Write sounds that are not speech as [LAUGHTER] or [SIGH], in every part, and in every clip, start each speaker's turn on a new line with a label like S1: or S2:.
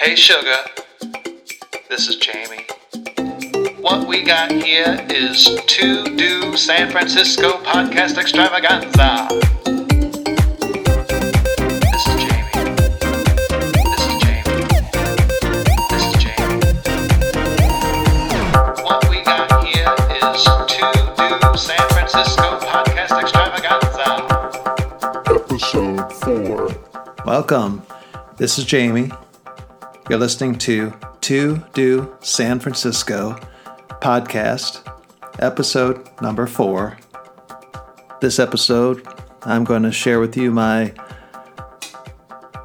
S1: Hey, sugar. This is Jamie. What we got here is To Do San Francisco Podcast Extravaganza. This is Jamie. This is Jamie. This is Jamie. What we got here is To Do San Francisco Podcast Extravaganza.
S2: episode 4.
S3: Welcome. This is Jamie. You're listening to To Do San Francisco podcast, episode number four. This episode, I'm going to share with you my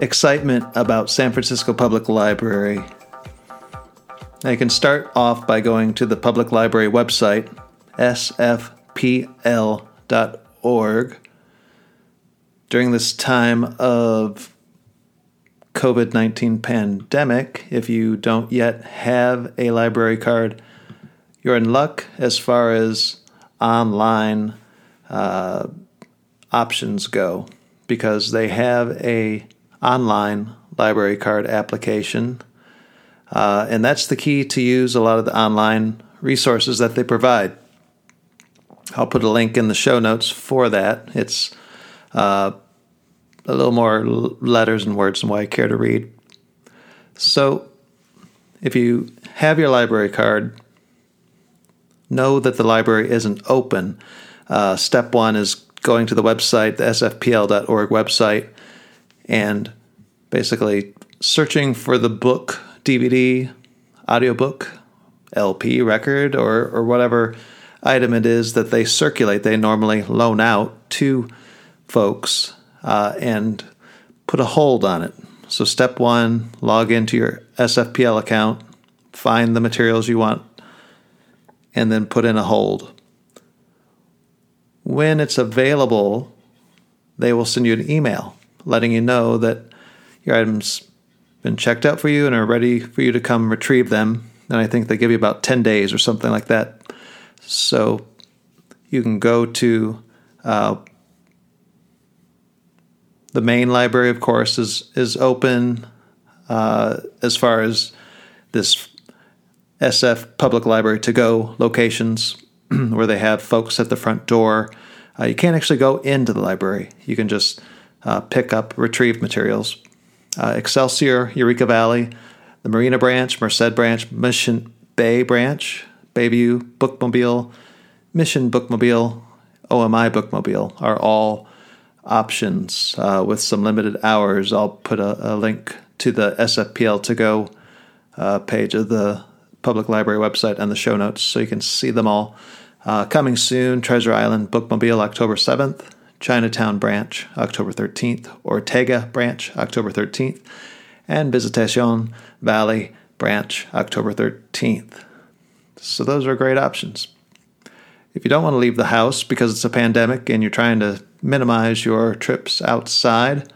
S3: excitement about San Francisco Public Library. You can start off by going to the public library website, sfpl.org. During this time of COVID 19 pandemic, if you don't yet have a library card, you're in luck as far as online uh, options go because they have a online library card application uh, and that's the key to use a lot of the online resources that they provide. I'll put a link in the show notes for that. It's uh, a little more letters and words than what I care to read. So, if you have your library card, know that the library isn't open. Uh, step one is going to the website, the sfpl.org website, and basically searching for the book, DVD, audiobook, LP, record, or, or whatever item it is that they circulate. They normally loan out to folks uh, and put a hold on it. So, step one log into your SFPL account, find the materials you want, and then put in a hold. When it's available, they will send you an email letting you know that your items been checked out for you and are ready for you to come retrieve them. And I think they give you about 10 days or something like that. So you can go to uh, the main library, of course, is is open uh, as far as this SF Public Library to go locations [CLEARS THROAT] where they have folks at the front door. Uh, you can't actually go into the library. You can just uh, pick up, retrieved materials. Uh, Excelsior, Eureka Valley, the Marina Branch, Merced Branch, Mission Bay Branch, Bayview, Bookmobile, Mission Bookmobile, OMI Bookmobile are all options uh, with some limited hours. I'll put a, a link to the SFPL to go uh, page of the public library website and the show notes so you can see them all. Uh, coming soon, Treasure Island Bookmobile October 7th, Chinatown Branch October 13th, Ortega Branch October 13th, and Visitation Valley Branch October 13th. So those are great options. If you don't want to leave the house because it's a pandemic and you're trying to minimize your trips outside,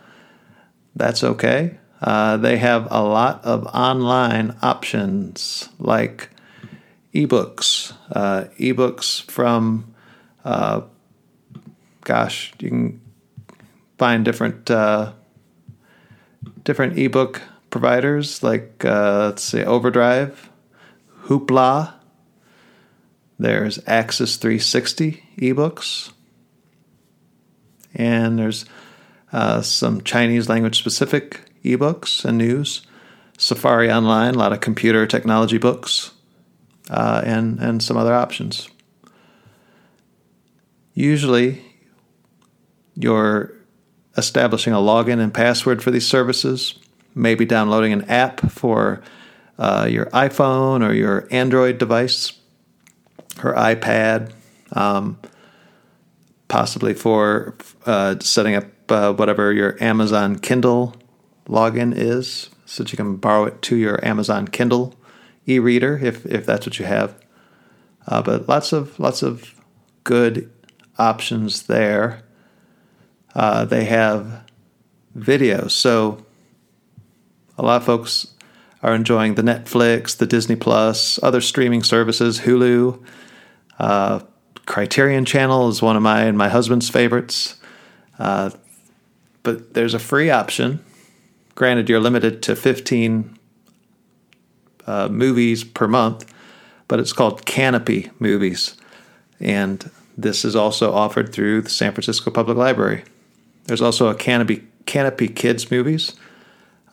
S3: that's okay. Uh, they have a lot of online options like ebooks, uh, ebooks from, uh, gosh, you can find different uh, different ebook providers like uh, let's say Overdrive, Hoopla. There's Axis 360 ebooks and there's uh, some Chinese language specific ebooks and news. Safari Online, a lot of computer technology books, uh, and and some other options. Usually, you're establishing a login and password for these services. Maybe downloading an app for uh, your iPhone or your Android device or iPad. Um, possibly for uh, setting up uh, whatever your Amazon Kindle login is, so that you can borrow it to your Amazon Kindle e-reader if if that's what you have. Uh, but lots of lots of good options there. Uh, they have videos, so a lot of folks are enjoying the Netflix, the Disney Plus, other streaming services, Hulu. Uh, Criterion Channel is one of my and my husband's favorites. Uh, but there's a free option. Granted, you're limited to 15 uh, movies per month, but it's called Canopy Movies. And this is also offered through the San Francisco Public Library. There's also a Canopy, Canopy Kids Movies.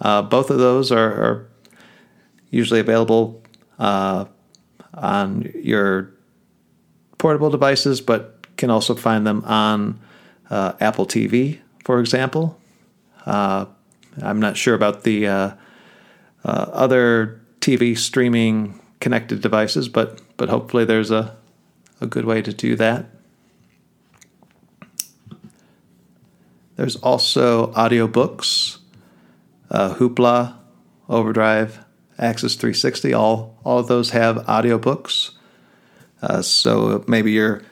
S3: Uh, both of those are, are usually available uh, on your portable devices, but can also find them on uh, Apple TV, for example. Uh, I'm not sure about the uh, uh, other TV streaming connected devices, but but hopefully there's a a good way to do that. There's also audiobooks, uh, Hoopla, Overdrive, Axis 360. All all of those have audiobooks. Uh, so maybe you're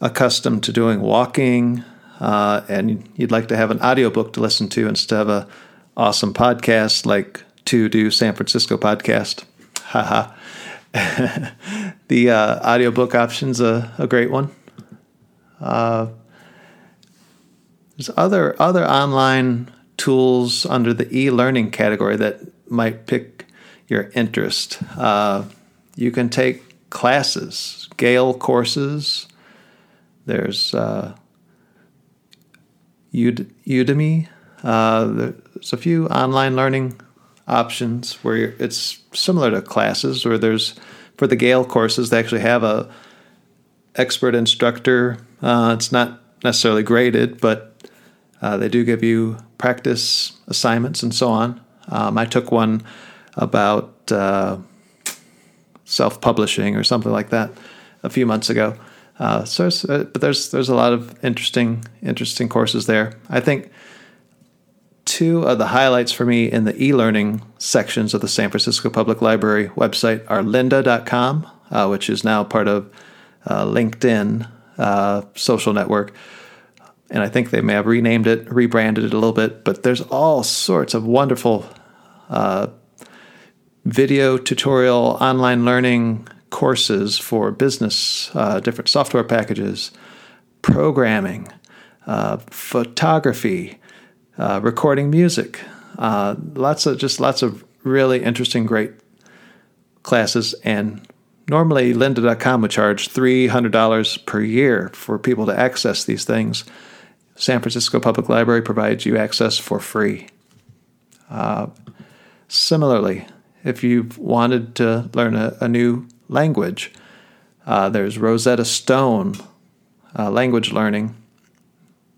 S3: accustomed to doing walking uh, and you'd like to have an audiobook to listen to instead of a awesome podcast like to do San Francisco podcast. [LAUGHS] Haha. [LAUGHS] the uh, audiobook option's a, a great one. Uh, there's other other online tools under the e-learning category that might pick your interest. Uh, you can take classes, Gale courses. There's uh, Udemy. Uh, there's a few online learning options where it's similar to classes, where there's for the Gale courses they actually have a expert instructor. Uh, it's not necessarily graded, but uh, they do give you practice assignments and so on. Um, I took one about uh, self publishing or something like that a few months ago. Uh, so, uh, but there's there's a lot of interesting interesting courses there. I think two of the highlights for me in the e-learning sections of the San Francisco Public Library website are lynda.com, uh, which is now part of uh, LinkedIn uh, social network. And I think they may have renamed it, rebranded it a little bit, but there's all sorts of wonderful uh, video tutorial online learning courses for business, uh, different software packages, programming, uh, photography, uh, recording music. Uh, lots of just lots of really interesting, great classes. And normally, lynda.com would charge $300 per year for people to access these things. San Francisco Public Library provides you access for free. Uh, similarly, if you've wanted to learn a, a new language, uh, there's Rosetta Stone uh, language learning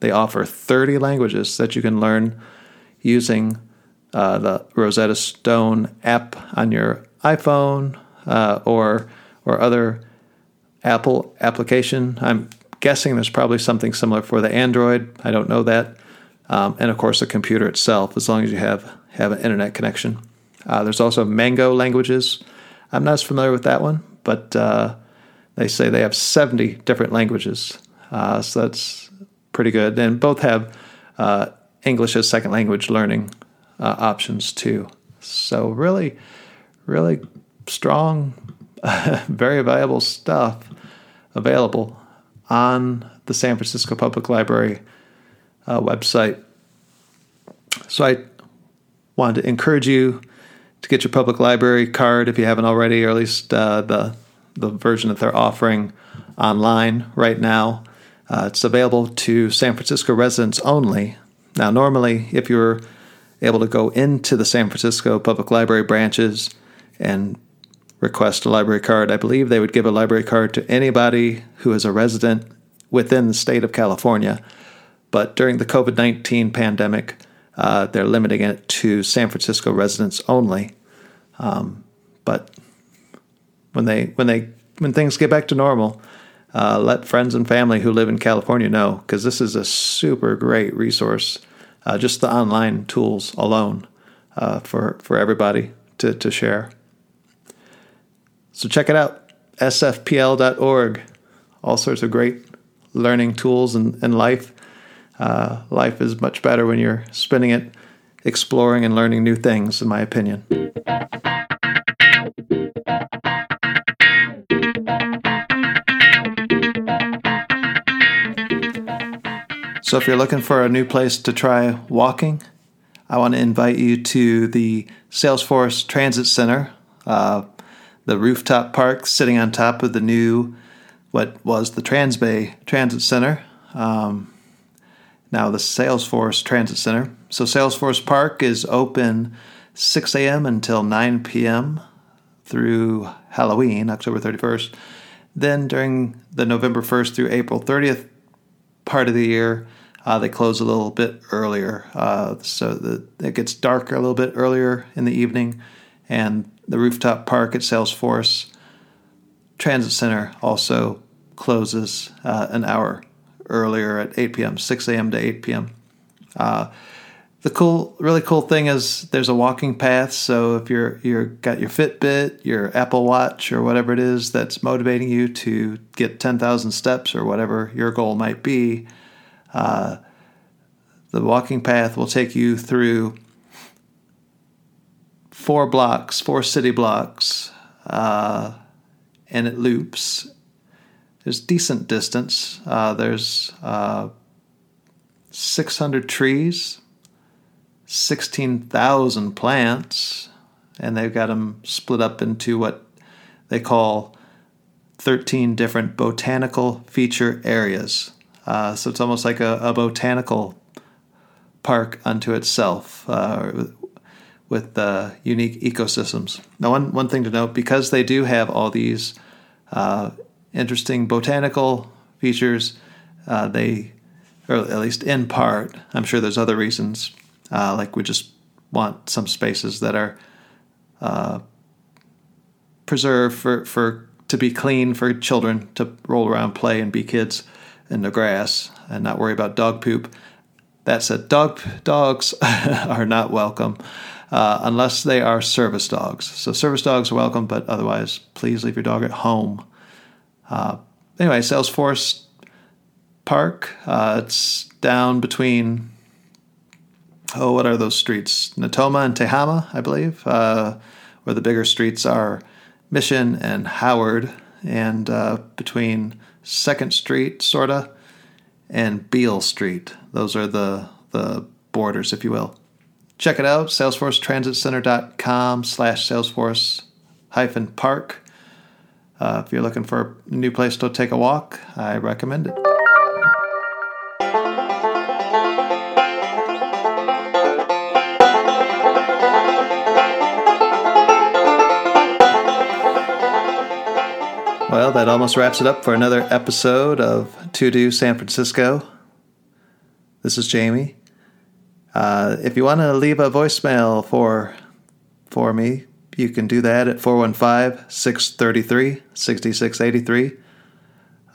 S3: they offer 30 languages that you can learn using uh, the Rosetta Stone app on your iPhone uh, or or other Apple application. I'm guessing there's probably something similar for the Android. I don't know that. Um, and of course, the computer itself, as long as you have have an internet connection. Uh, there's also Mango languages. I'm not as familiar with that one, but uh, they say they have 70 different languages. Uh, so that's pretty good. And both have uh, English as second language learning uh, options too. So really, really strong, [LAUGHS] very valuable stuff available on the San Francisco Public Library uh, website. So I wanted to encourage you to get your public library card if you haven't already, or at least uh, the the version that they're offering online right now. Uh, it's available to San Francisco residents only. Now, normally, if you're able to go into the San Francisco Public Library branches and request a library card, I believe they would give a library card to anybody who is a resident within the state of California. But during the COVID 19 pandemic, uh, they're limiting it to San Francisco residents only. Um, but when they when they when things get back to normal, uh, let friends and family who live in California know because this is a super great resource. Uh, just the online tools alone uh, for for everybody to to share. So check it out, sfpl.org. All sorts of great learning tools in, in life. Uh, life is much better when you're spending it exploring and learning new things, in my opinion. So, if you're looking for a new place to try walking, I want to invite you to the Salesforce Transit Center Uh, the rooftop park sitting on top of the new, what was the Transbay Transit Center, um, now the Salesforce Transit Center. So Salesforce Park is open 6 a.m. until 9 p.m. through Halloween, October 31st. Then during the November 1st through April 30th part of the year, uh, they close a little bit earlier, uh, so that it gets darker a little bit earlier in the evening. And the rooftop park at Salesforce Transit Center also closes uh, an hour earlier at 8 p.m., 6 a.m. to 8 p.m. Uh, the cool, really cool thing is there's a walking path. So if you're you're got your Fitbit, your Apple Watch, or whatever it is that's motivating you to get 10,000 steps or whatever your goal might be, uh, the walking path will take you through four blocks, four city blocks, uh, and it loops. There's decent distance. Uh, there's uh, 600 trees 16,000 plants, and they've got them split up into what they call 13 different botanical feature areas. Uh, so it's almost like a, a, botanical park unto itself uh, with uh, unique ecosystems. Now, one, one thing to note because they do have all these uh, interesting botanical features, uh, they, or at least in part, I'm sure there's other reasons uh, like we just want some spaces that are uh, preserved for, for to be clean for children to roll around, play, and be kids in the grass and not worry about dog poop. That said, dog dogs [LAUGHS] are not welcome uh, unless they are service dogs. So service dogs are welcome, but otherwise, please leave your dog at home. Uh, anyway, Salesforce Park. Uh, it's down between oh, what are those streets? Natoma and Tehama, I believe, uh, where the bigger streets are Mission and Howard, and uh, between Second Street, sorta, and Beale Street. Those are the the borders, if you will. Check it out, salesforcetransitcenter.com slash salesforce hyphen park. Uh, if you're looking for a new place to take a walk, I recommend it. Well, that almost wraps it up for another episode of To Do San Francisco. This is Jamie. Uh, if you want to leave a voicemail for for me, you can do that at 415-633-6683.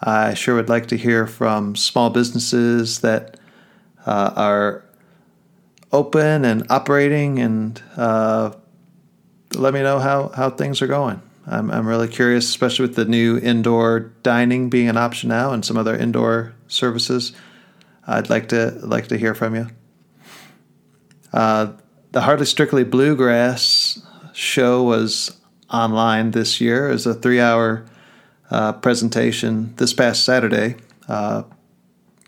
S3: I sure would like to hear from small businesses that uh, are open and operating and uh, let me know how, how things are going. I'm, I'm really curious, especially with the new indoor dining being an option now and some other indoor services. I'd like to like to hear from you. Uh, the Hardly Strictly Bluegrass show was online this year as a three-hour uh, presentation this past Saturday, uh,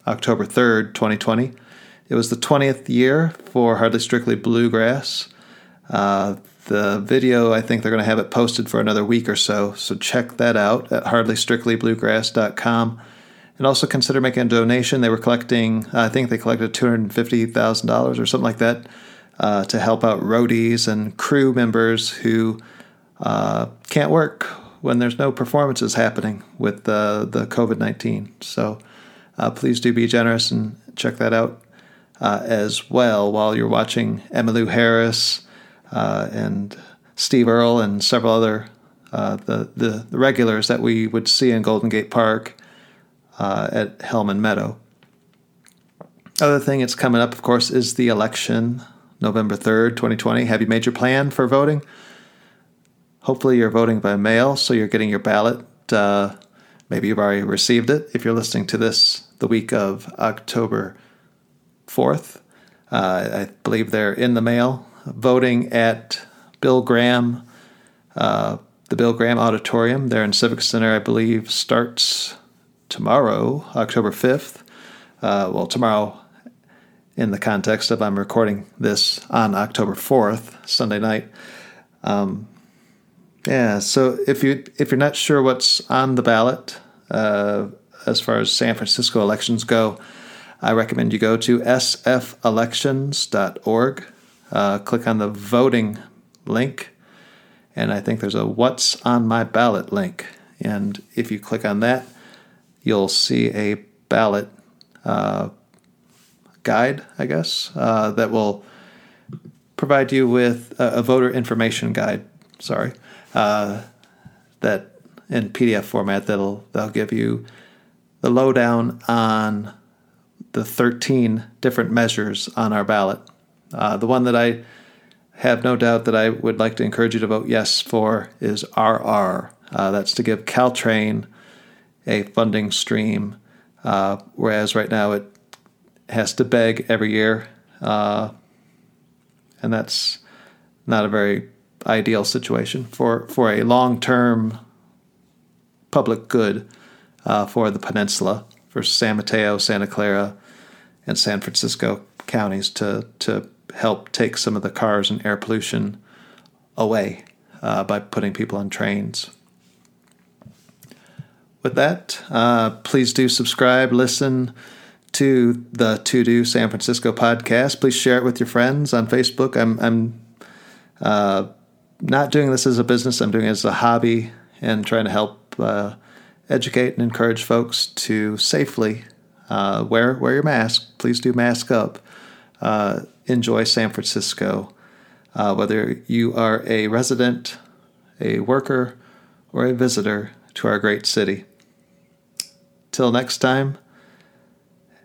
S3: October third, 2020. It was the 20th year for Hardly Strictly Bluegrass. Uh, the video, I think they're going to have it posted for another week or so. So check that out at hardlystrictlybluegrass.com. And also consider making a donation. They were collecting, I think they collected $250,000 or something like that uh, to help out roadies and crew members who uh, can't work when there's no performances happening with uh, the COVID 19. So uh, please do be generous and check that out uh, as well while you're watching Emmylou Harris uh, and Steve Earle and several other the, the, the regulars that we would see in Golden Gate Park at Hellman Meadow. Other thing that's coming up, of course, is the election, November 3rd, 2020. Have you made your plan for voting? Hopefully, you're voting by mail, so you're getting your ballot. Uh, maybe you've already received it if you're listening to this the week of October 4th. Uh, I believe they're in the mail voting at Bill Graham, uh, the Bill Graham Auditorium there in Civic Center, I believe, starts tomorrow, October 5th. Uh, well, tomorrow, in the context of I'm recording this on October 4th, Sunday night. Um, Yeah. So if you if you're not sure what's on the ballot uh, as far as San Francisco elections go, I recommend you go to sfelections.org. Uh, click on the voting link, and I think there's a "What's on my ballot" link. And if you click on that, you'll see a ballot uh, guide, I guess, uh, that will provide you with a, a voter information guide. Sorry, uh, that in PDF format that'll that'll give you the lowdown on the 13 different measures on our ballot. Uh, the one that I have no doubt that I would like to encourage you to vote yes for is RR. Uh, that's to give Caltrain a funding stream, uh, whereas right now it has to beg every year, uh, and that's not a very ideal situation for for a long term public good uh, for the peninsula, for San Mateo, Santa Clara, and San Francisco counties to to help take some of the cars and air pollution away uh, by putting people on trains. With that, uh, please do subscribe, listen to the To Do San Francisco podcast. Please share it with your friends on Facebook. I'm I'm uh, not doing this as a business. I'm doing it as a hobby and trying to help uh, educate and encourage folks to safely uh, wear wear your mask. Please do mask up. Uh, enjoy San Francisco, uh, whether you are a resident, a worker, or a visitor to our great city. Till next time,